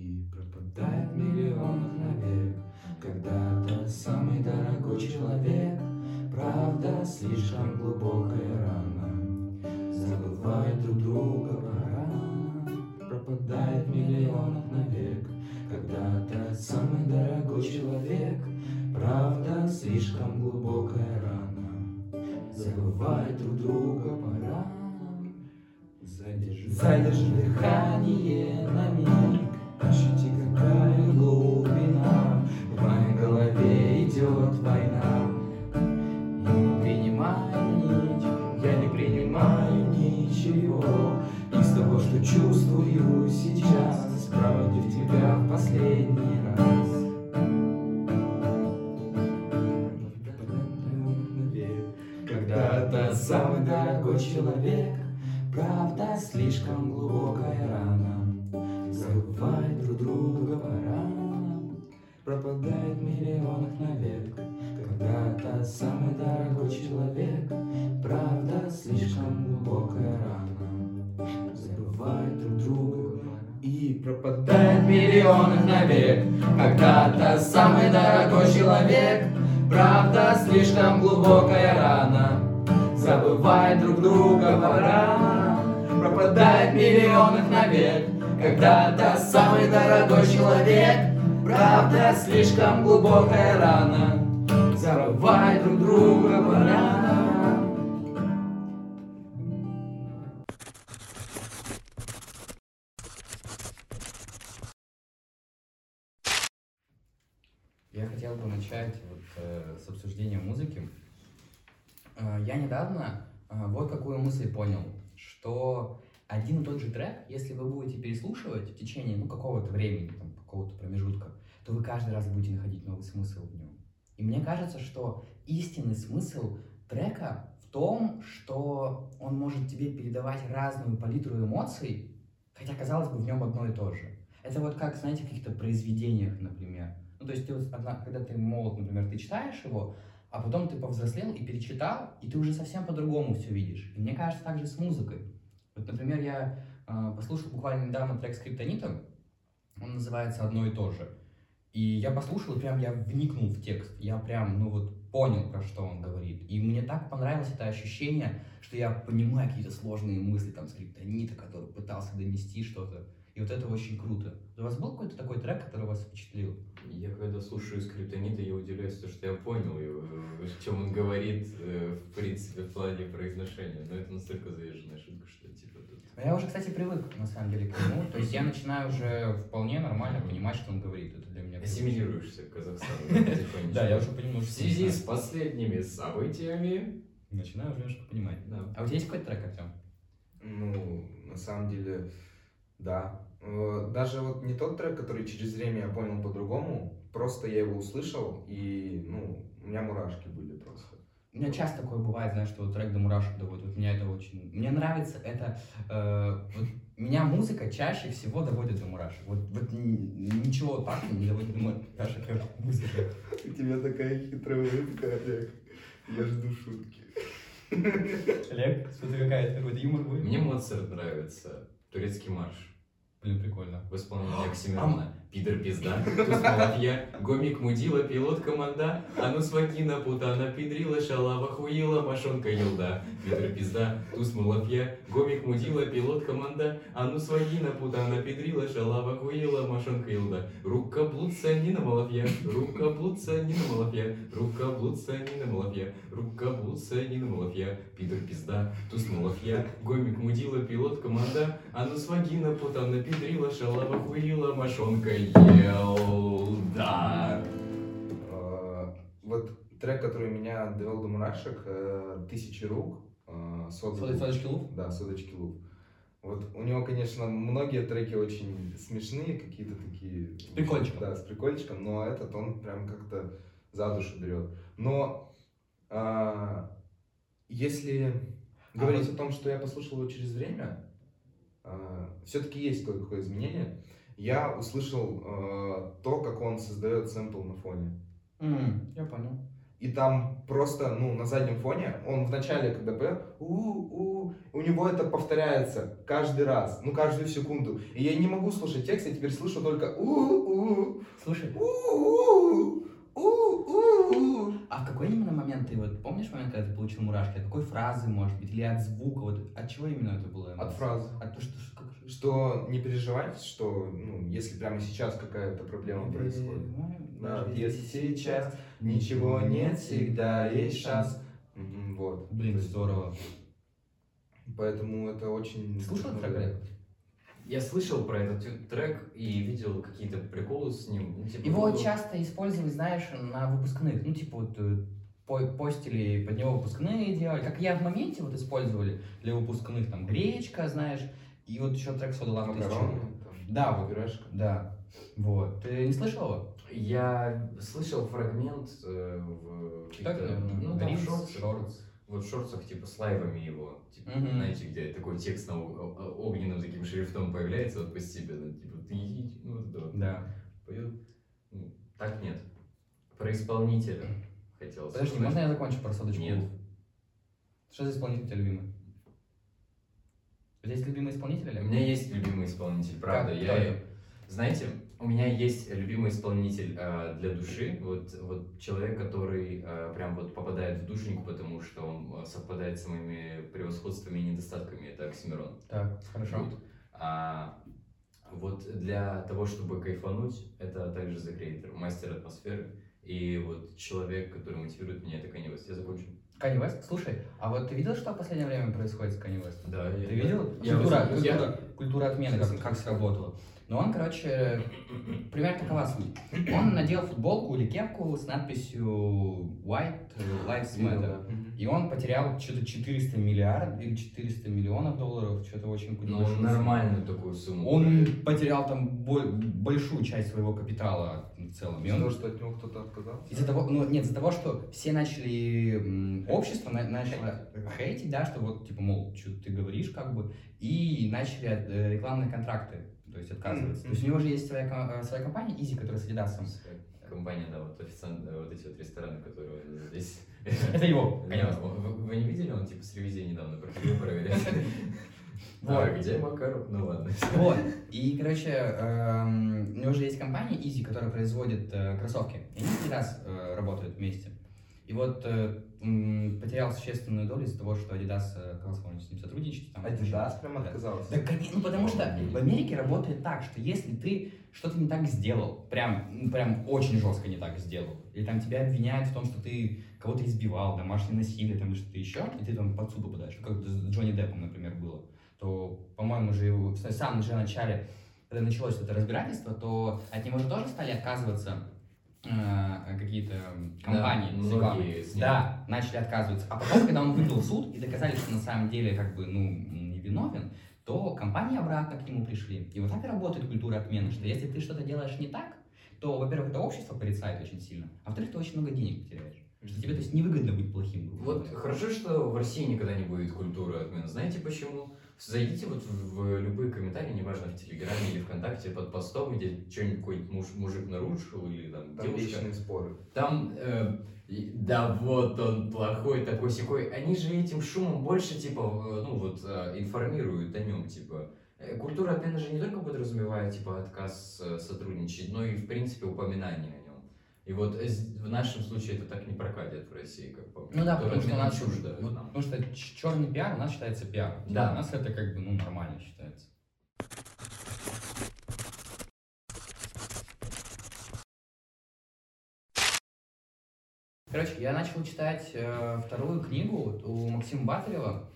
И пропадает миллионов навек Когда-то самый дорогой человек Правда слишком глубокая рана. Забывает друг друга порано Пропадает миллионов навек Когда-то самый дорогой человек Правда слишком глубокая рана. Забывает друг друга порано Задержи, задержи дыхание на миг Ощути, какая глубина В моей голове идет война. Я не принимаю ничего Я не принимаю ничего. Из того, что чувствую сейчас Проводив тебя в последний раз. Когда-то самый дорогой человек Правда слишком глубокая рана Забывает друг друга порано Пропадает в миллионах навек Когда-то самый дорогой человек. Правда слишком глубокая рана. Забывает друг друга и пропадает в навек Когда-то самый дорогой человек. Правда слишком глубокая рана. Забывает друг друга пора. Пропадает в навек Когда-то самый дорогой человек Правда слишком глубокая рана Забывает друг друга пора Я хотел бы начать вот, э, с обсуждения музыки. Э, я недавно э, вот какую мысль понял, что один и тот же трек, если вы будете переслушивать в течение ну, какого-то времени, там, какого-то промежутка, то вы каждый раз будете находить новый смысл в нем. И мне кажется, что истинный смысл трека в том, что он может тебе передавать разную палитру эмоций, хотя, казалось бы, в нем одно и то же. Это вот как, знаете, в каких-то произведениях, например. Ну, то есть, ты когда ты молод, например, ты читаешь его, а потом ты повзрослел и перечитал, и ты уже совсем по-другому все видишь. И мне кажется, так же с музыкой. Вот, например, я э, послушал буквально недавно трек Скриптонита, он называется «Одно и то же». И я послушал, и прям я вникнул в текст. Я прям, ну вот, понял, про что он говорит. И мне так понравилось это ощущение, что я понимаю какие-то сложные мысли там скриптонита, который пытался донести что-то. И вот это очень круто. У вас был какой-то такой трек, который вас впечатлил? Я когда слушаю скриптонита, я удивляюсь, то, что я понял, его, о чем он говорит, э, в принципе, в плане произношения. Но это настолько заезженная шутка, что типа тут... А Я уже, кстати, привык, на самом деле, к нему. То есть я начинаю уже вполне нормально понимать, что он говорит. Это для меня... Ассимилируешься к Казахстану. Да, я уже В понемножку связи с последними событиями... Начинаю уже немножко понимать. Да. А у тебя есть какой-то трек, Артем? Ну, на самом деле, да. Э, Даже вот не тот трек, который через время я понял по-другому, просто я его услышал, и, ну, у меня мурашки были просто. У меня часто такое бывает, знаешь, что вот трек до мурашек доводит. Вот меня это очень... Мне нравится это... э, вот меня музыка чаще всего доводит до мурашек. Вот, вот ничего так не доводит до мурашек, как музыка. У тебя такая хитрая улыбка, Олег. Я жду шутки. Олег, смотри, какая какой-то юмор будет? Мне Моцарт нравится. Турецкий марш. Блин, прикольно. В исполнении Оксимирона. Пидор пизда, туз малафья, гомик мудила, пилот команда, а ну свагина путана, пидрила, шалава хуила, машонка елда. Пидор пизда, туз малафья, гомик мудила, пилот команда, а ну свагина путана, пидрила, шалава хуила, машонка елда. Рука блудца, Нина малафья, рука блудца, Нина малафья, рука блудца, Нина малафья, рука блудца, Нина малафья. Пидор пизда, туз малафья, гомик мудила, пилот команда, а ну свагина путана, пидрила, шалава хуила, машонка елда. Э, Вот трек, который меня довел до мурашек, э, «Тысячи рук», э, «Сода SODA LUV». Содочки LUV? Да, «Содочки LUV». Вот у него, конечно, многие треки очень смешные, какие-то такие... С прикольчиком. Да, с прикольчиком, но этот он прям как-то за душу берет. Но а, если А говорить вот- о том, что я послушал его через время, все-таки есть кое-какое изменение. Я услышал э, то, как он создает сэмпл на фоне. М, Я понял. и там просто, ну, на заднем фоне, он в начале, когда поет, у-у, у него это повторяется каждый раз, ну, каждую секунду. И я не могу слушать текст, я теперь слышу только у-у, Слушай, у-у, у-у. а в какой именно момент ты вот помнишь момент, когда ты получил мурашки? От какой фразы, может быть, или от звука? Вот от чего именно это было? От фразы. От то, что, что не переживать, что, ну, если прямо сейчас какая-то проблема происходит. Да, если сейчас ничего нет, всегда есть шанс. Вот. Блин, здорово. Поэтому это очень... Ты слушал этот трек? Я слышал про этот трек и видел какие-то приколы с ним. Ну, типа, Его ну, часто использовали, знаешь, на выпускных. Ну, типа вот э, по- постили под него выпускные делали. Как я в моменте вот использовали для выпускных, там, гречка, знаешь. И вот еще трек 1000. там, Да, вот. пюрешка. Да. Вот. Ты не слышал его? Я слышал фрагмент э, в каких-то, ну, там Reels, шортсах. Shorts. Вот в шорцах типа с лайвами его, типа, Мгм. знаете, где такой текст на огненным таким шрифтом появляется вот постепенно, типа ты ну вот это вот. Да. Поет. Ну, Так нет. Про исполнителя хотел Подожди, сказать. можно я закончу про содочку? Нет. Что за исполнитель любимый? У тебя есть любимый исполнитель, У Олег? меня есть любимый исполнитель, правда. Как? я, Кто знаете, у меня есть любимый исполнитель э, для души. Вот, вот человек, который э, прям вот попадает в душеньку, потому что он э, совпадает с моими превосходствами и недостатками. Это Оксимирон. Так, хорошо. Вот. А, вот для того, чтобы кайфануть, это также The Creator, мастер атмосферы. И вот человек, который мотивирует меня, это Kanye West. Я закончу. Кани Вест? Слушай, а вот ты видел, что в последнее время происходит с Кани Вестом? Да, Ты видел? Я культура, я- культура, культура отмены, как, как сработала. Но он, короче, примерно такова суть. Он надел футболку или кепку с надписью White Lives Matter. И он потерял что-то 400 миллиардов или 400 миллионов долларов, что-то очень Ну, нормальную такую сумму. Он потерял там боль- большую часть своего капитала в целом. Из-за того, что от него кто-то отказался? из-за того, ну нет, из-за того, что все начали, общество на- начало хейтить, да, что вот, типа, мол, что ты говоришь, как бы, и начали э, рекламные контракты, то есть отказываться. Мгм. То есть у него же есть своя, э, своя компания Easy, которая с Adidas. Компания, да, вот официант, э, вот эти вот рестораны, которые здесь. Это его, конечно. Вы, не видели, он типа с ревизией недавно проходил проверять. Вот. А, где Макаров? Ну ладно. Вот. И, короче, эм, у него же есть компания Easy, которая производит э, кроссовки. И они каждый раз работают вместе. И вот э, потерял существенную долю из-за того, что Adidas э, отказался с ним сотрудничать. Там, Adidas прям Да. отказался? Да, конечно, ну потому что в Америке работает так, что если ты что-то не так сделал, прям, ну, прям очень жестко не так сделал, или там тебя обвиняют в том, что ты кого-то избивал, домашнее насилие, там что-то еще, и ты там под суд попадаешь, как с Джонни Деппом, например, было, то, по-моему, же в самом же начале, когда началось это разбирательство, то от него же тоже стали отказываться какие-то компании Да, многие. Да, начали отказываться. А потом, когда он выиграл суд и доказали, что на самом деле как бы, ну, не виновен, то компании обратно к нему пришли. И вот так и работает культура отмены, что если ты что-то делаешь не так, то, во-первых, это общество порицает очень сильно, а во-вторых, ты очень много денег потеряешь. Что тебе, то есть, невыгодно быть плохим. Вот хорошо, что в России никогда не будет культуры отмены. Знаете почему? Зайдите вот в, в любые комментарии, неважно, в Телеграме или ВКонтакте, под постом, где что-нибудь какой-нибудь муж, мужик нарушил или там, Там девушка. вечные споры. Там, э, да вот он плохой, такой секой. Они же этим шумом больше, типа, э, ну вот, э, информируют о нем, типа. Э, Культура отмены же не только подразумевает, типа, отказ сотрудничать, но и, в принципе, упоминание. И вот э, в нашем случае это так не прокатит в России, как по мне. Ну да, потому что нас чуждо вот, нам. потому что черный пиар у нас считается пиар. Да. У нас это как бы ну нормально считается. Короче, я начал читать э, вторую книгу у Максима Батарева.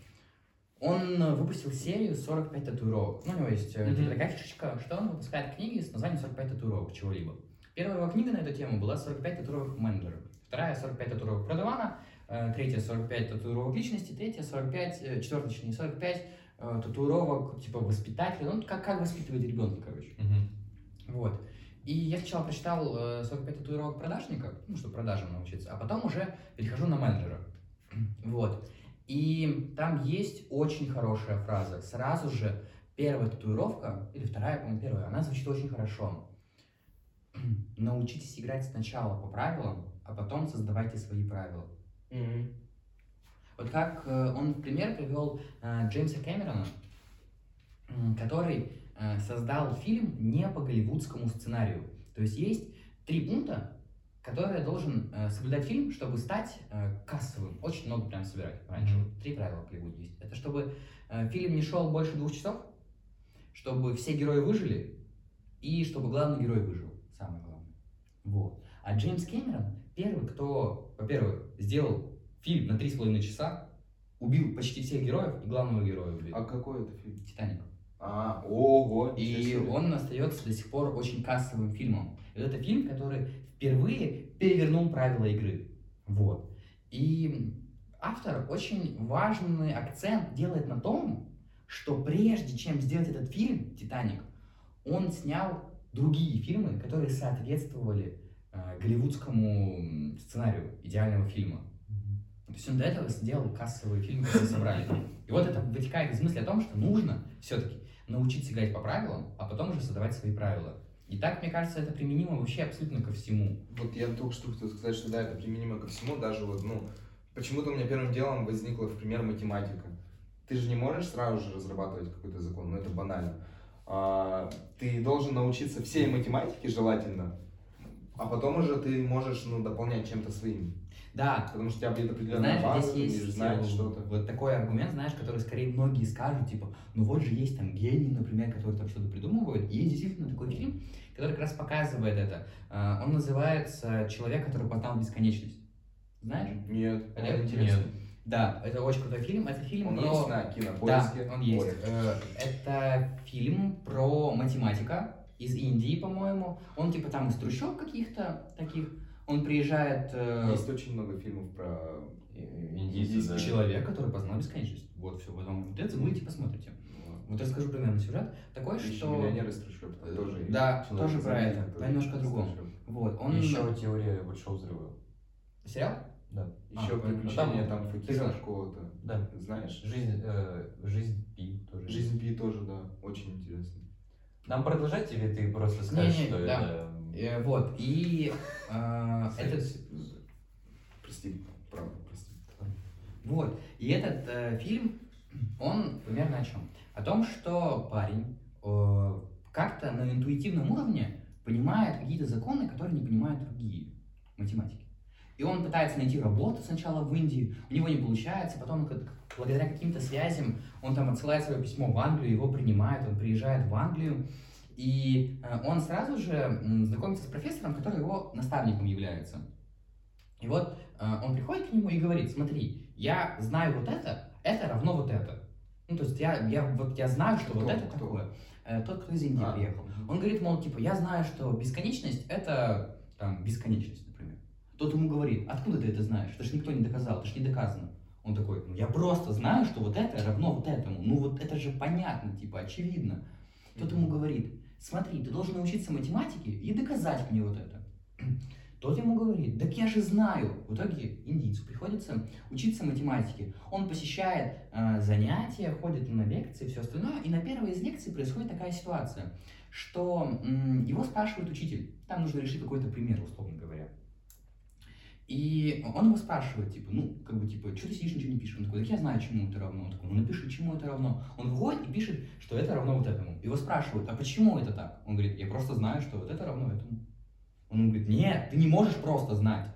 Он выпустил серию 45 татуировок. Ну, у него есть типа такая фишечка, что он выпускает книги с названием 45 татуировок чего-либо. Первая его книга на эту тему была 45 татуировок менеджера. Вторая 45 татуировок продавана. Э, Третья 45 татуировок личности. Третья 45, э, четвертая, точнее, 45 э, татуировок типа воспитателя. Ну, как, как воспитывать ребенка, короче. Мгм. Вот. И я сначала прочитал э, 45 татуировок продажника, ну, чтобы продажам научиться, а потом уже перехожу на менеджера. Вот. И там есть очень хорошая фраза. Сразу же первая татуировка, или вторая, по-моему, первая, она звучит очень хорошо. научитесь играть сначала по правилам, а потом создавайте свои правила. Вот как э, он в пример привел э, Джеймса Кэмерона, который э, создал фильм не по голливудскому сценарию. То есть есть три пункта, которые должен соблюдать фильм, чтобы стать кассовым. Очень много прям собирать. Раньше вот три правила в Голливуде есть. Это чтобы фильм не шел больше двух часов, чтобы все герои выжили, и чтобы главный герой выжил. Самое главное. Вот. А Джеймс Кэмерон первый, кто, во-первых, сделал фильм на три с половиной часа, убил почти всех героев и главного героя убил. А какой это фильм? Титаник. А, ого, И он остается до сих пор очень кассовым фильмом. И вот это фильм, который впервые перевернул правила игры. Вот. И автор очень важный акцент делает на том, что прежде чем сделать этот фильм «Титаник», он снял другие фильмы, которые соответствовали э, голливудскому сценарию идеального фильма. То есть он до этого сделал кассовые фильмы, которые собрали. И вот это вытекает из мысли о том, что нужно все-таки научиться играть по правилам, а потом уже создавать свои правила. И так, мне кажется, это применимо вообще абсолютно ко всему. Вот я только что хотел сказать, что да, это применимо ко всему, даже вот, ну, почему-то у меня первым делом возникла, в пример, математика. Ты же не можешь сразу же разрабатывать какой-то закон, ну это банально. А, ты должен научиться всей математике желательно, а потом уже ты можешь, ну, дополнять чем-то своим. Да, Потому что у тебя будет определенная знаешь, база, здесь ты есть знать э, что-то. вот такой аргумент, знаешь, который скорее многие скажут, типа, ну вот же есть там гений, например, который там что-то придумывает. И есть действительно такой фильм, который как раз показывает это. А, Он называется «Человек, который познал бесконечность». Знаешь? Нет, это интересно. Да, это очень крутой фильм. Это фильм Он про... есть на Да, кинопоиске. он есть. Э, Это фильм про математика из Индии, по-моему. Он типа там из трущоб каких-то таких. Он приезжает... э, Есть очень много фильмов про... Индийцы, да. Человек, который познал бесконечность. Вот все, потом это загуглите, посмотрите. Вот расскажу примерно сюжет. Такой, Еще что... миллионер из трущоб, Э, тоже. Да, тоже про это, немножко из другом. Вот, он... Еще теория большого взрыва. Сериал? Да. Еще А, приключения ну, там- там Факира знаешь. какого-то. Да. Знаешь? Жизнь, э, жизнь Пи тоже. Жизнь Пи тоже, да, очень интересно. Нам продолжать или ты просто скажешь, Не-не, что да. это... Э, Вот, и э, этот... Прости, правда, прости. Вот. И этот э, фильм, он примерно о чем? О том, что парень э, как-то на интуитивном уровне понимает какие-то законы, которые не понимают другие математики. И он пытается найти работу сначала в Индии, у него не получается, потом как- благодаря каким-то связям он там отсылает свое письмо в Англию, его принимают, он приезжает в Англию, и э, он сразу же знакомится с профессором, который его наставником является. И вот э, он приходит к нему и говорит, смотри, я знаю вот это, это равно вот это. Ну, то есть я, я, вот, я знаю, что вот Кто? это Кто? такое. Э, тот, кто из Индии А, приехал. Он говорит, мол, типа, я знаю, что бесконечность это там бесконечность. Тот ему говорит, откуда ты это знаешь? Это же никто не доказал, это же не доказано. Он такой, ну я просто знаю, что вот это равно вот этому. Ну вот это же понятно, типа, очевидно. Тот ему говорит, смотри, ты должен научиться математике и доказать мне вот это. Тот ему говорит, так я же знаю. В итоге индийцу приходится учиться математике. Он посещает э, занятия, ходит на лекции, все остальное. И на первой из лекций происходит такая ситуация, что м, его спрашивает учитель. Там нужно решить какой-то пример, условно говоря. И он его спрашивает, типа, ну, как бы, типа, что ты сидишь, ничего не пишешь? Он такой, так я знаю, чему это равно. Он такой, ну, напиши, чему это равно. Он выходит и пишет, что это равно вот этому. Его спрашивают, а почему это так? Он говорит, я просто знаю, что вот это равно этому. Он говорит, нет, ты не можешь просто знать.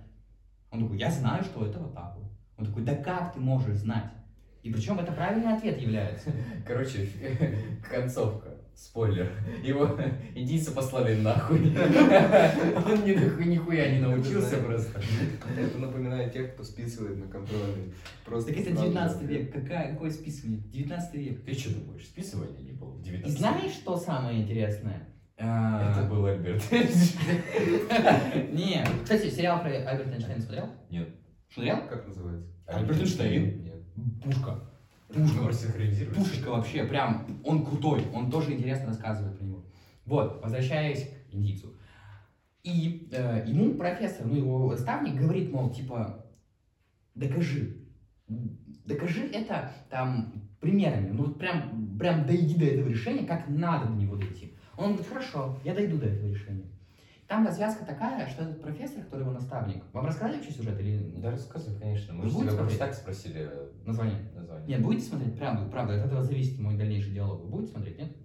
Он такой, я знаю, что это вот так вот. Он такой, да как ты можешь знать? И причем это правильный ответ является. Короче, концовка. Спойлер. Его индийцы послали нахуй. Он нихуя не научился Это просто. Это напоминает тех, кто списывает на контрольный. Просто Так это сразу 19 же. век. Какая, какое списывание? 19 век. Ты что думаешь, списывание не было? в И 19 знаешь, что самое интересное? Это был Альберт. Не, кстати, сериал про Альберта Эйнштейна смотрел? Нет. Смотрел? Как называется? Альберт Эйнштейн. Нет. Пушка. Синхронизировать. Пушечка вообще, прям, он крутой, он тоже интересно рассказывает про него. Вот, возвращаясь к индийцу. И э, ему профессор, ну его наставник говорит, мол, типа, докажи. Докажи это там примерами, ну вот прям, прям дойди до этого решения, как надо до него дойти. Он говорит, хорошо, я дойду до этого решения. Там развязка такая, что этот профессор, который его наставник, вам рассказали вообще сюжет или Да рассказывай, конечно. Мы Вы же будете тебя смотреть? так спросили название? название. Нет, будете смотреть? Правда, правда, от этого зависит мой дальнейший диалог. Вы будете смотреть, нет?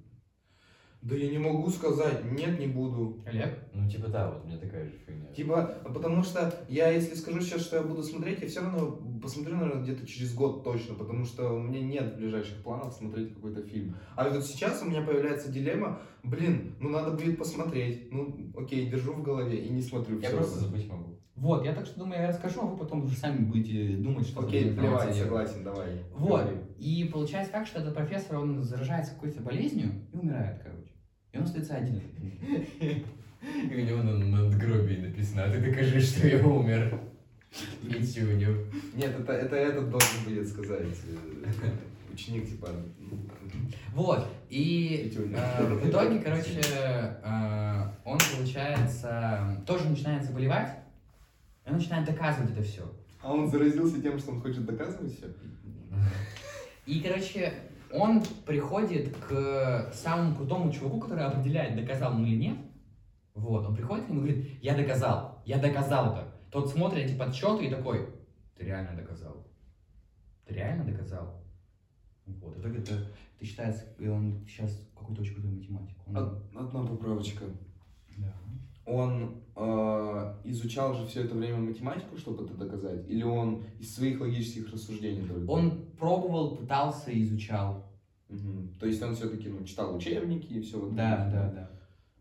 Да я не могу сказать, нет, не буду. Олег? Ну, типа, да, вот у меня такая же фигня. Типа, потому что я, если скажу сейчас, что я буду смотреть, я все равно посмотрю, наверное, где-то через год точно, потому что у меня нет ближайших планов смотреть какой-то фильм. А вот сейчас у меня появляется дилемма, блин, ну надо будет посмотреть. Ну, окей, держу в голове и не смотрю Я просто равно. забыть могу. Вот, я так что думаю, я расскажу, а вы потом уже сами будете думать, что Окей, плевать, согласен, давай. Вот. Говори. И получается так, что этот профессор, он заражается какой-то болезнью и умирает, короче. И он остается один. И у него на надгробии написано, а ты докажи, что я умер. Пенсионер. Нет, это, это этот должен будет сказать. э, Ученик, типа, ну, Вот. И э, в итоге, короче, э, он, получается, тоже начинает заболевать, и он начинает доказывать это все. А он заразился тем, что он хочет доказывать все? И, короче, он приходит к самому крутому чуваку, который определяет, доказал он или нет. Вот, он приходит к нему и говорит, я доказал, я доказал это. Тот смотрит эти подсчеты и такой, ты реально доказал. Ты реально доказал. Вот, в итоге это, считается, и он сейчас какой-то очень крутой математик. Он- Од- Одна поправочка. да. Он э, изучал же все это время математику, чтобы это доказать? Или он из своих логических рассуждений только? Он пробовал, пытался, изучал. Мгм. То есть он все-таки ну, читал учебники и все вот Да, это. да, да.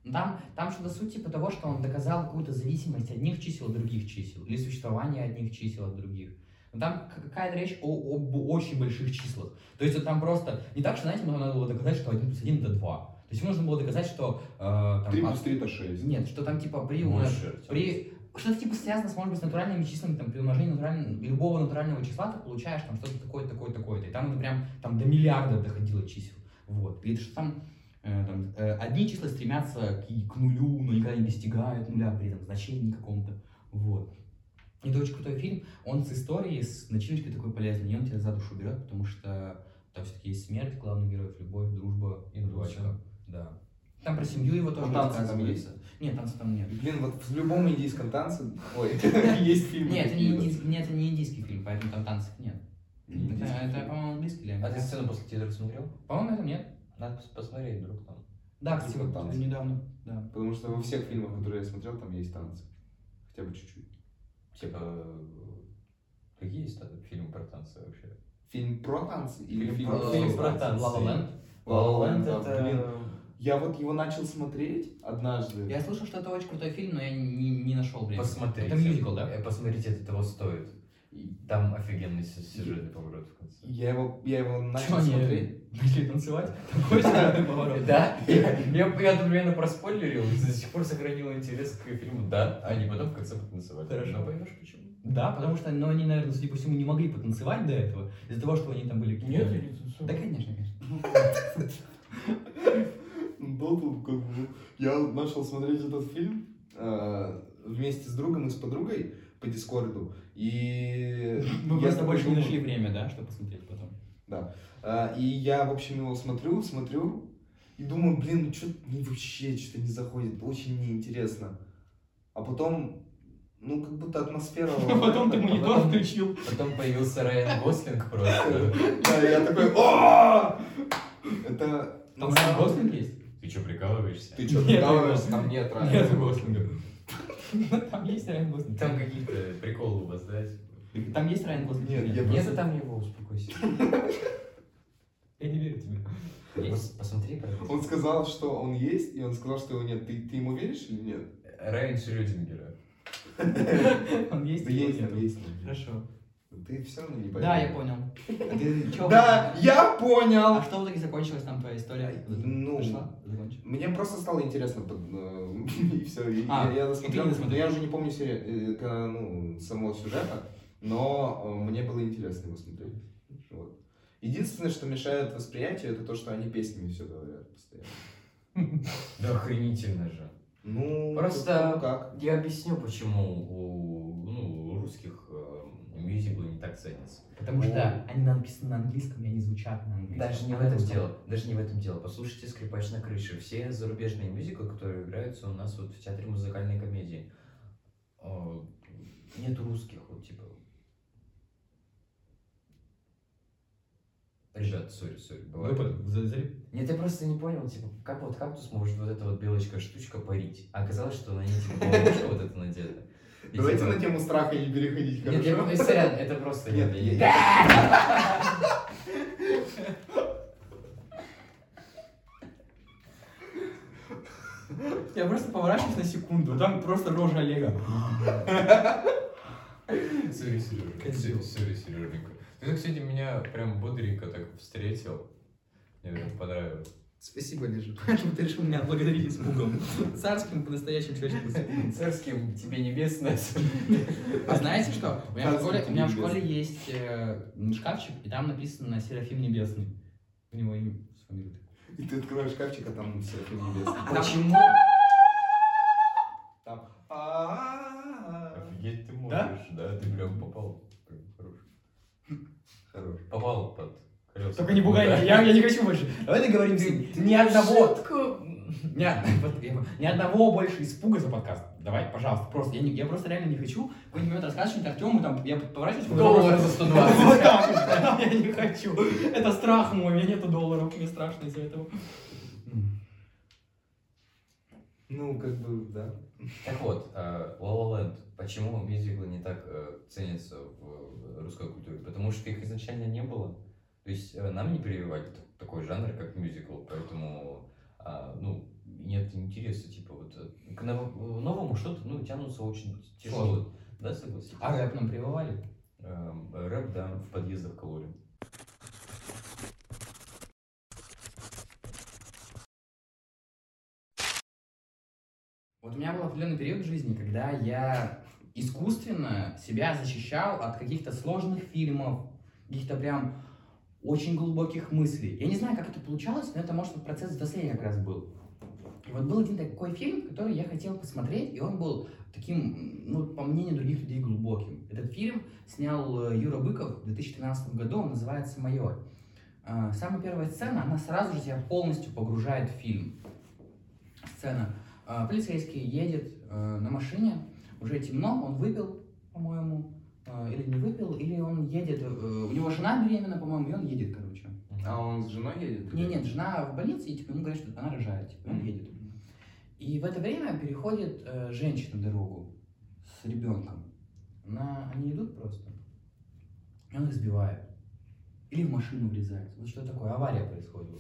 Ну, Там, там что-то суть типа того, что он доказал какую-то зависимость одних чисел от других чисел, или существование одних чисел от других. Но там к- какая-то речь о, об очень больших числах. То есть вот там просто не так, что, знаете, ему надо было доказать, что 1 плюс 1 это 2. То есть ему нужно было доказать, что... э, там, 3 от- плюс 3 это 6. Нет, что там типа при, Больше, умнож- при что-то типа связано с, может быть, с натуральными числами, там, при умножении натураль- любого натурального числа ты получаешь там что-то такое, такое, такое-то. И там это прям там до миллиарда доходило чисел. Вот. И это что там, э, там э, одни числа стремятся к, к нулю, но никогда не достигают нуля при этом значении каком-то. Вот. Это очень крутой фильм. Он с историей, с начиночкой такой полезной, и он тебя за душу берет, потому что там все-таки есть смерть главных героев, любовь, дружба И жвачка. Да. Там про семью его тоже А танцы там есть? Нет, танцев там нет. Блин, вот в любом индийском танце, ой, есть фильм. Нет, это не, индийский, нет, это не индийский фильм, поэтому там танцев нет. Не Это, по-моему, английский или А ты сцену после титров смотрел? По-моему, это нет. Надо пос- посмотреть, вдруг там. Да, кстати, Типа вот танцы. недавно, да. Потому что во всех фильмах, которые я смотрел, там есть танцы. Хотя бы чуть-чуть. Типа, э, какие есть фильмы про танцы вообще? Фильм про танцы или Фильм про- про фильм про танцы? танцы. Land. La La Land, это... Я вот его начал смотреть однажды. Я слышал, что это очень крутой фильм, но я не, не нашел времени. Посмотрите. Это мюзикл, да? Э, Посмотрите, это того стоит. Там офигенный сю- сюжетный поворот в конце. Я его, я его начал Чё они смотреть. начали танцевать? Такой сюжетный поворот. Да, я, одновременно проспойлерил, и до сих пор сохранил интерес к фильму, да, а они потом в конце потанцевали. Хорошо. Но поймешь почему? Да, потому что, ну, они, наверное, судя по всему, не могли потанцевать до этого, из-за того, что они там были какие-то... Нет, я не танцую. Да, конечно, конечно. Да, тут как бы я начал смотреть этот фильм э, вместе с другом и с подругой по Дискорду. И Мы я просто больше не нашли время, да, чтобы посмотреть потом. А, И я, в общем, его смотрю, смотрю, и думаю, блин, ну что-то вообще что-то не заходит, очень неинтересно. А потом, ну, как будто атмосфера... А потом ты монитор включил. Потом появился Райан Гослинг просто. Да, я такой, о Это... Там Райан Гослинг есть? Ты что, прикалываешься? Ты что, прикалываешься? Там нет Райана Нет Гослинга. Там есть Райан Гослинг. Там какие-то приколы у вас, да? Там есть Райан Гослинг? Нет, я Нет, просто- там его, успокойся. Я не верю тебе. Есть? Посмотри, пожалуйста. Он сказал, что он есть, и он сказал, что его нет. Ты, ты ему веришь или нет? Райан Шрёдингера. Он есть Да или есть, нет? он есть. Хорошо. Ты все равно не поверил. Да, я понял. А ты? Да, я понял! А что в итоге закончилась там твоя история? Ну? Мне просто стало интересно, э, и все. А, я, досмотрел. я уже не помню э, ну, самого сюжета, но э, мне было интересно его смотреть. Единственное, что мешает восприятию, это то, что они песнями все говорят постоянно. Да охренительно же. Ну, Просто- ну как? Я объясню, почему у, ну, русских мюзиклы не так ценятся. Потому что они написаны на английском, и они звучат на английском. Даже не в А этом русском- дело. Даже не в этом дело. Послушайте «Скрипач на крыше». Все зарубежные мюзиклы, которые играются у нас вот в театре музыкальной комедии, э, нет русских, вот типа. Ребят, сори, сори, бывает. Выпад, за- Нет, я просто не понял, типа, как вот кактус может вот эта вот белочка штучка парить. А оказалось, что на ней типа вот это надета. И, Давайте типа, на тему страха не переходить, Нет, я, хорошо? ну, сорян, это просто... Нет, я- я- Я просто поворачиваюсь на секунду, там просто рожа Олега. Sorry, Сережа. Sorry, Сереженька. Ты, кстати, меня прям бодренько так встретил. Мне прям понравилось. Спасибо, Сережа. Поэтому ты решил меня отблагодарить испугом. Царским по-настоящему человеческим. Царским тебе небесное. А знаете что? У меня в школе, у меня в школе есть э, шкафчик, и там написано Серафим Небесный. У него имя с фамилией. И ты открываешь шкафчик, а там Серафим Небесный. Почему? Там... «А-а-а». Офигеть ты можешь, да? Ты прям попал. Прям хорош. Хорош. Попал под колеса. Только не бугай, Да. я, я не хочу больше. Давай договоримся. Ни одного. Ни, од- вот я- ни одного больше испуга за подкаст. Давай, пожалуйста, просто. Я, не- я просто реально не хочу в какой-нибудь момент рассказывать что-нибудь Артему, там, я поворачиваюсь... Доллар за 120. Вот так вот, да, Я не хочу. Это страх мой, у меня нету долларов, мне страшно из-за этого. Ну, как бы, да. Так вот, La La Land. Почему мюзиклы не так э, ценятся в э, русской культуре? Потому что их изначально не было. То есть э, нам не прививали т- такой жанр, как мюзикл, поэтому, а, ну, нет интереса, типа, вот, э, к ново- новому что-то, ну, тянутся очень тяжело. Сложно. Да, согласитесь? А рэп нам прививали? Рэп, да, в подъездах кололи. Вот у меня был определенный период в жизни, когда я искусственно себя защищал от каких-то сложных фильмов, каких-то прям очень глубоких мыслей. Я не знаю, как это получалось, но это, может, процесс взросления как раз был. И вот был один такой фильм, который я хотел посмотреть, и он был таким, ну, по мнению других людей, глубоким. Этот фильм снял э, Юра Быков в 2013 году, он называется «Майор». А, Самая первая сцена, она сразу же тебя полностью погружает в фильм. Сцена. А, Полицейский едет э, на машине, уже темно, он выпил, по-моему, или не выпил, или он едет, э, у него жена беременна, по-моему, и он едет, короче. А он с женой едет? Не, нет, жена в больнице, и типа ему говорят, что она рожает, типа, он едет. И в это время переходит э, женщина дорогу с ребенком. Она, они идут просто, и он их сбивает. Или в машину врезается. Вот что такое, авария происходит.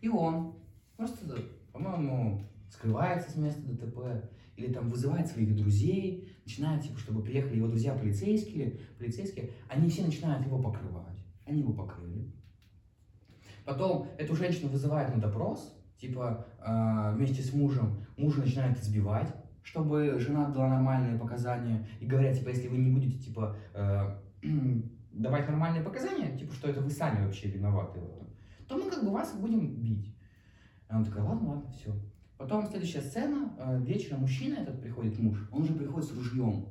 И он просто, по-моему, скрывается с места ДТП, или там вызывает своих друзей, начинает, типа, чтобы приехали его друзья полицейские, полицейские, они все начинают его покрывать. Они его покрыли. Потом эту женщину вызывают на допрос, типа э, вместе с мужем, мужа начинают избивать, чтобы жена дала нормальные показания, и говорят, типа, если вы не будете, типа, э, давать нормальные показания, типа, что это вы сами вообще виноваты в этом, то мы как бы вас будем бить. Она такая, ладно, ладно, все. Потом следующая сцена, э, вечером мужчина этот приходит, муж, он уже приходит с ружьем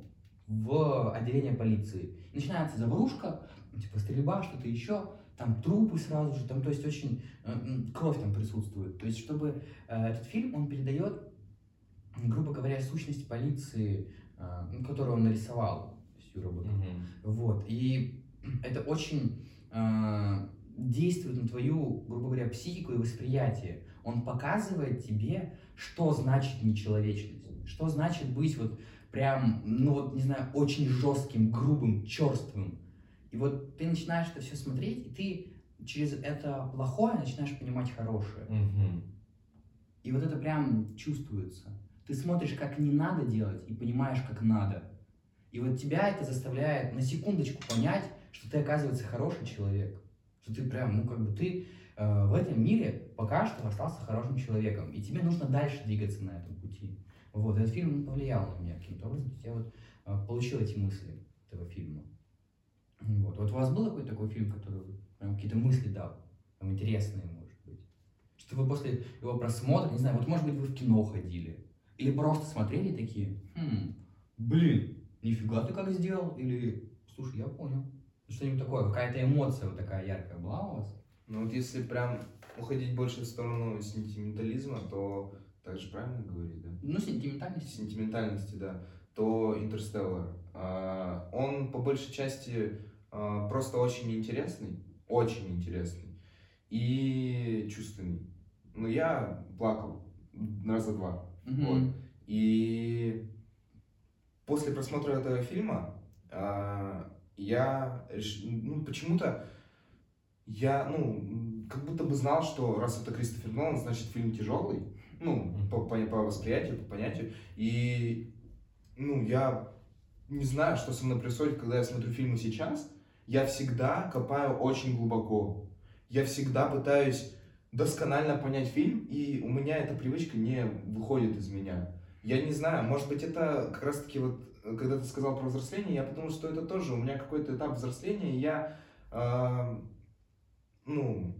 в отделение полиции. Начинается заварушка, типа стрельба, что-то еще, там трупы сразу же, там, то есть очень э, кровь там присутствует. То есть, чтобы э, этот фильм, он передает, грубо говоря, сущность полиции, ну, которую он нарисовал, Юра Быков. Мгм. Вот. И это очень действует на твою, грубо говоря, психику и восприятие. Он показывает тебе, что значит нечеловечность, что значит быть вот прям, ну вот, не знаю, очень жестким, грубым, черствым. И вот ты начинаешь это все смотреть, и ты через это плохое начинаешь понимать хорошее. Мгм. И вот это прям чувствуется. Ты смотришь, как не надо делать, и понимаешь, как надо. И вот тебя это заставляет на секундочку понять, что ты, оказывается, хороший человек. Что ты прям, ну, как бы ты э, в этом мире пока что остался хорошим человеком. И тебе нужно дальше двигаться на этом пути. Вот, этот фильм повлиял на меня каким-то образом. Я вот э, получил эти мысли этого фильма. Вот. вот у вас был какой-то такой фильм, который прям какие-то мысли дал? Там интересные, может быть. Что вы после его просмотра, не знаю, вот может быть вы в кино ходили. Или просто смотрели такие, хм, блин, нифига ты как сделал. Или Слушай, я понял. Что-нибудь такое, какая-то эмоция вот такая яркая была у вас? Ну вот если прям уходить больше в сторону сентиментализма, то так же правильно говорить, да? Ну, сентиментальность. Сентиментальности, да, то Интерстеллар. А, Он по большей части а, просто очень интересный, очень интересный и чувственный. Но я плакал раза два. Мгм. Вот. И после просмотра этого фильма а, я реш- ну, почему-то я, ну, как будто бы знал, что раз это Кристофер Нолан, значит фильм тяжелый, ну, по, по, по восприятию, по понятию. И, ну, я не знаю, что со мной происходит, когда я смотрю фильмы сейчас. Я всегда копаю очень глубоко. Я всегда пытаюсь досконально понять фильм, и у меня эта привычка не выходит из меня. Я не знаю, может быть, это как раз-таки вот, э, когда ты сказал про взросление, я подумал, что это тоже у меня какой-то этап взросления, и я, а, ну,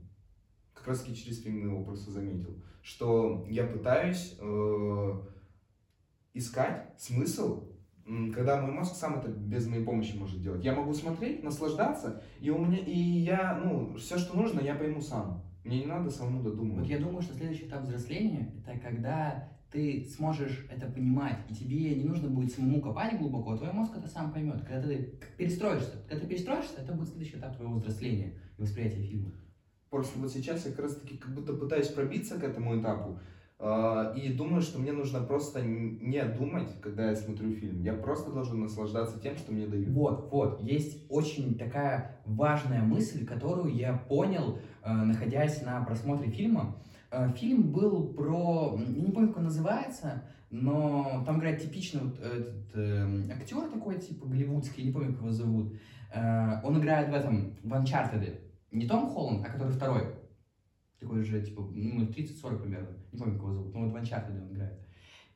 как раз-таки через фильм его просто заметил, что я пытаюсь э, искать смысл, когда мой мозг сам это без моей помощи может делать. Я могу смотреть, наслаждаться, и у меня, и я, ну, все, что нужно, я пойму сам. Мне не надо самому Вот додумывать. я думаю, что следующий этап взросления – это когда ты сможешь это понимать, и тебе не нужно будет самому копать глубоко, а твой мозг это сам поймет. Когда ты перестроишься, когда ты перестроишься, это будет следующий этап твоего взросления и восприятия фильма. Просто вот сейчас я как раз таки как будто пытаюсь пробиться к этому этапу, и думаю, что мне нужно просто не думать, когда я смотрю фильм. Я просто должен наслаждаться тем, что мне дают. Вот, вот, есть очень такая важная мысль, которую я понял, э, находясь на просмотре фильма. Э, Фильм был про, я не помню, как он называется, но там играет типичный вот этот эм, актер такой, типа голливудский, не помню, как его зовут. Э, Он играет в этом, в Uncharted. Не Том Холланд, а который второй. Такой же, типа, ну, 30-40 примерно. Не помню, как его зовут, но вот в Uncharted он играет.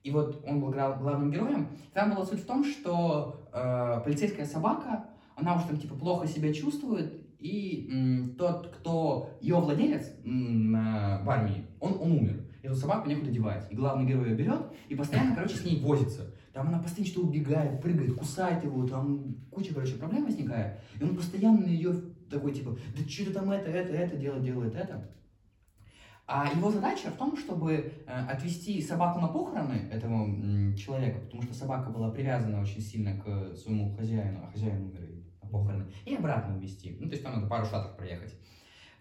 И вот он был главным героем. Там была суть в том, что э, полицейская собака, она уж там типа плохо себя чувствует, и м, тот, кто ее владелец м, на- в армии, он, он умер. Эту собаку некуда девать. И главный герой ее берет и постоянно, короче, с ней возится. Там она постоянно что убегает, прыгает, кусает его, там куча, короче, проблем возникает. И он постоянно ее такой, типа, да что ты там это, это, это делает, делает это. А его задача в том, чтобы э, отвести собаку на похороны этого человека, потому что собака была привязана очень сильно к своему хозяину, а хозяин умер на похороны, и обратно увезти. Ну, то есть там надо пару штатов проехать.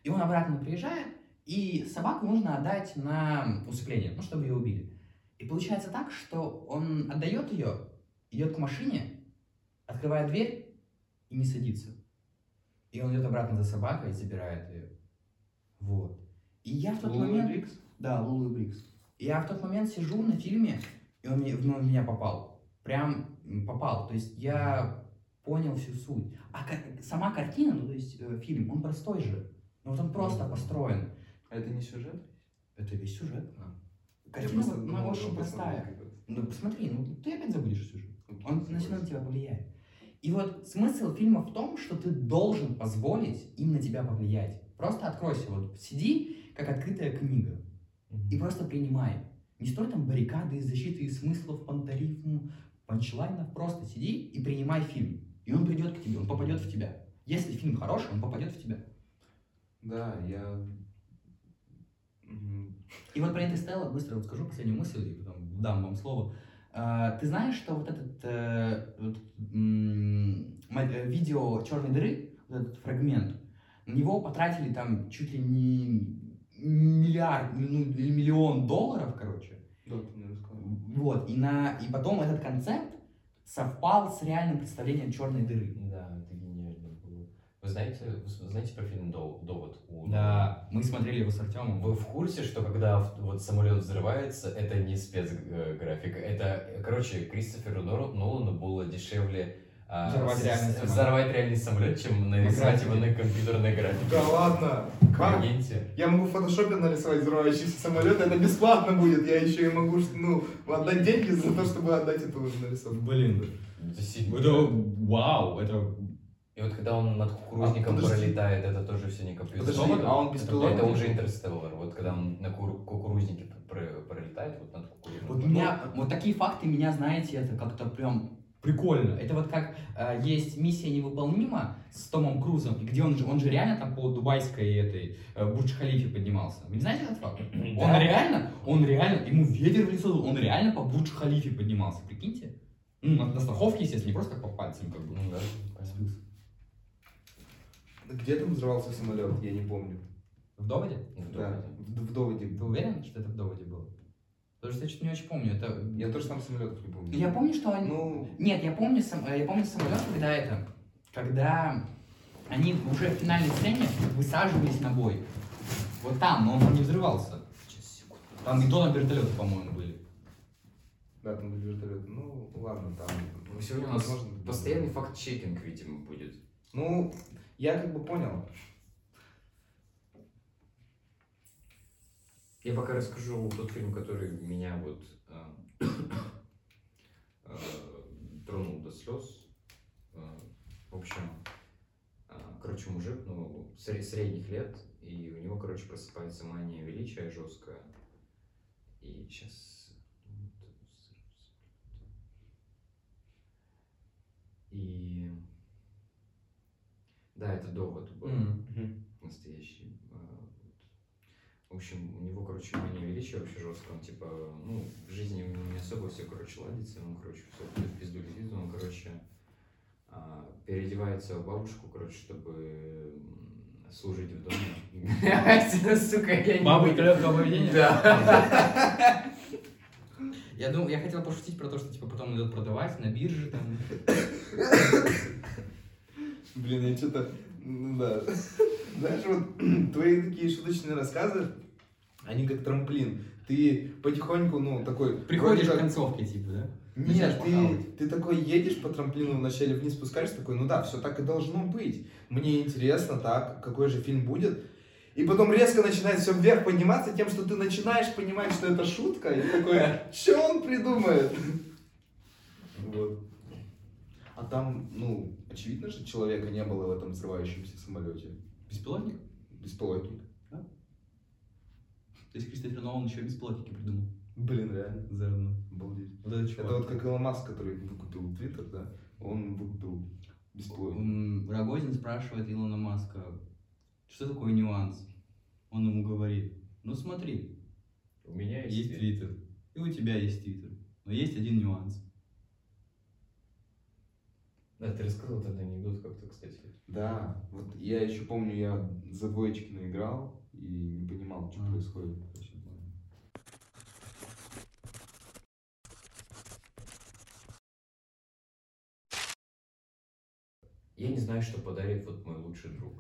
И он обратно приезжает, и собаку нужно отдать на усыпление, ну, чтобы ее убили. И получается так, что он отдает ее, идет к машине, открывает дверь и не садится. И он идет обратно за собакой и забирает ее. Вот. И я в тот Луна момент... Брикс? Да, Лулу и Брикс. Я в тот момент сижу на фильме, и он, мне- ну, в меня попал. Прям попал. То есть я понял всю суть. А сама картина, ну то есть э, фильм, он простой же. Ну вот он просто Мгм. построен. А это не сюжет? Это весь сюжет. А. Картина она что очень простая. Ну посмотри, ну ты опять забудешь сюжет. Он начинает на тебя повлияет. И вот смысл фильма в том, что ты должен позволить им на тебя повлиять. Просто откройся, вот сиди, как открытая книга. И просто принимай. Не строй там баррикады из защиты и смыслов, пантарифм, панчлайнов. Просто сиди и принимай фильм. И он придет к тебе, он попадет в тебя. Если фильм хороший, он попадет в тебя. Да, я... И вот про Интерстеллар быстро вот скажу последнюю мысль, и потом дам вам слово. А, ты знаешь, что вот этот э, вот, э, видео черной дыры, вот этот фрагмент, на него потратили там чуть ли не миллиард, ну, или миллион долларов, короче. Да, ты мне рассказал. Вот, и, на, и потом этот концепт совпал с реальным представлением черной дыры. Да, это гениально было. Вы знаете, вы знаете про фильм «Дов- «Довод»? у Да, мы смотрели его с Артемом. Вы в курсе, что когда вот самолет взрывается, это не спецграфика, это, короче, Кристоферу Нолану было дешевле а, Взорвать с- реальный самолет. взорвать реальный самолет, чем нарисовать его на компьютерной графике. Да ладно! Как? Прикиньте. Я могу в фотошопе нарисовать взрывающийся самолет, это бесплатно будет. Я еще и могу ну, отдать деньги за то, чтобы отдать эту нарисовку. Блин, Это это вау, это... И вот когда он над кукурузником А, пролетает, это тоже все не компьютер. Подожди, Это- а он беспилотник? Это уже интерстеллар. Вот когда он на кур- кукурузнике пр- пролетает, вот над кукурузником. Вот меня, вот такие факты меня, знаете, это как-то прям Прикольно. Это вот как э, есть миссия невыполнима с Томом Крузом, и где он же, он же реально там по дубайской этой э, Бурдж-Халифе поднимался. Вы не знаете этот факт? Он реально, он реально, ему ветер в лицо, он реально по Бурдж-Халифе поднимался, прикиньте. Ну, на, на страховке, естественно, не просто так по пальцам, как бы. Ну да. Где там взорвался самолет? Я не помню. В доводе? В Да, доводе. в, в доводе. Ты уверен, что это в доводе было? Потому что я что-то не очень помню. Это... Я тоже там самолетов не помню. Я помню, что они... Ну, Нет, я помню, сам... э, я помню самолет, когда это... Когда они уже в финальной сцене высаживались на бой. Вот там, но он не взрывался. Сейчас, секунду. Там и на вертолеты, по-моему, были. да, там были вертолеты. Ну, ладно, там. Ну, сегодня у нас возможно, постоянный факт-чекинг, видимо, будет. Ну, я как бы понял. Я пока расскажу тот фильм, который меня вот э, э, тронул до слез. Э, В общем, э, короче, мужик, ну, сре- средних лет, и у него, короче, просыпается мания величия жесткая. И сейчас... И... Да, это довод был настоящий. а, вот. В общем, у него, короче, мания величия вообще жестко. Он, типа, ну, в жизни у него не особо все, короче, ладится. Он, короче, все в пизду летит. Он, короче, а, переодевается в бабушку, короче, чтобы служить в доме. Сука, я не Бабы легкого поведения? Да. Я думал, я хотел пошутить про то, что типа потом идет продавать на бирже там. Блин, я что-то... Ну да. Знаешь, вот твои такие шуточные рассказы, они как трамплин. Ты потихоньку, ну, такой... Приходишь к концовке, типа, да? Нет, ты, ты такой едешь по трамплину вначале вниз спускаешься, такой, ну да, все так и должно быть. Мне интересно, так, какой же фильм будет. И потом резко начинает все вверх подниматься тем, что ты начинаешь понимать, что это шутка, и такой, что он придумает? Вот. А там, ну, очевидно же, человека не было в этом взрывающемся самолете. Беспилотник? Беспилотник. То есть Кристофер Нолан еще беспилотники придумал. Блин, реально. Заодно. Обалдеть. Вот этот чувак. Это вот как Илон Маск, который выкупил Твиттер, да? Он выкупил бесплатно. Рогозин спрашивает Илона Маска, что такое нюанс? Он ему говорит, ну смотри, У меня есть... есть Твиттер, и у тебя есть Твиттер, но есть один нюанс. Да, ты рассказывал этот анекдот как-то, кстати. Да, вот я еще помню, я за двоечки наиграл и не понимал, что А. происходит. Я не знаю, что подарит вот мой лучший друг.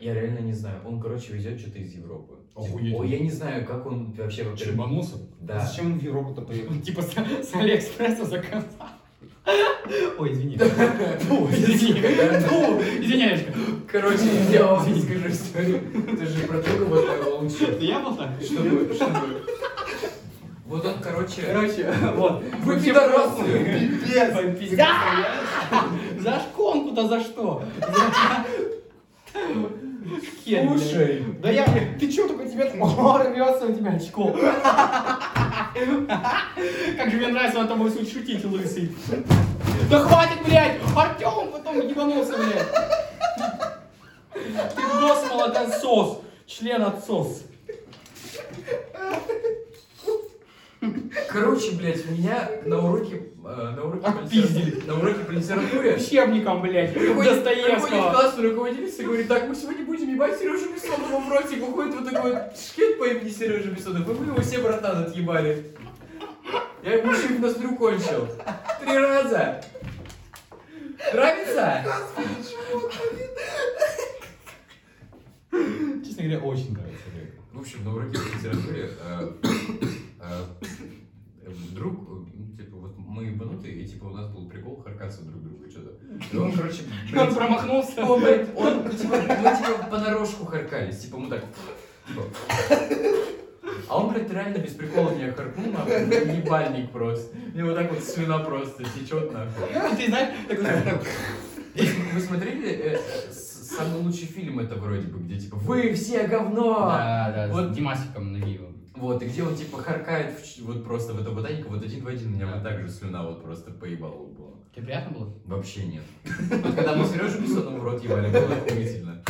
Я реально не знаю. Он, короче, везет что-то из Европы. Охуеть. Ой, я не знаю, как он вообще... Чебанулся? Да. Зачем он в Европу-то поехал? Типа с, с Алиэкспресса заказал. Ой, извини. Фу, извини. Фу, извиняюсь. Короче, я вам скажу историю. Ты же про друга вот моего лучшего. Это я был так? Чтобы, чтобы... Вот он, короче... Короче, вот. Вы пидорасы! Пиздец. За шконку-то за что? Слушай. Да я, ты чё только тебе О, рвется у тебя очко. Как же мне нравится на тобой суть шутить, лысый. Да хватит, блядь! Артем потом ебанулся, блядь. Ты нос молокосос, член отсос. Короче, блядь, меня на уроке... э, На уроке, по Отпиздили. литера- на уроке по литературе... Учебником, блядь, Приходит, приходит Достоевского. классный руководитель и говорит, так, мы сегодня будем ебать Сережу Бессонова в ротик. Выходит вот такой шкет по имени Сережа Бессонов. И мы его все, братан, отъебали. Я ему и в ноздрю кончил. Три раза. Нравится? Честно говоря, очень нравится. В общем, на уроке по литературе э, друг, э, ну, типа, вот мы ебанутые, и типа у нас был прикол харкаться друг друга что-то. И он, короче, блядь, Он промахнулся. Он, блядь, он, ну, типа, мы, типа, понарошку харкались, типа, мы так, типа. А он, блядь, реально без прикола меня харкнул, нахуй, ну, ебальник просто. И вот так вот слюна просто течет, нахуй. И ты знаешь, так, Вы смотрели э, с- самый лучший фильм это вроде бы, где, типа, вы все говно! Да, да, Вот- с Димасиком Нагиевым. Вот, и где он типа харкает в вот просто в эту ботанику, вот один в один у меня Да. вот так же слюна вот просто поебала была. Тебе приятно было? Вообще нет. Вот когда мы Сережу Бессонову в рот ебали, было охуительно.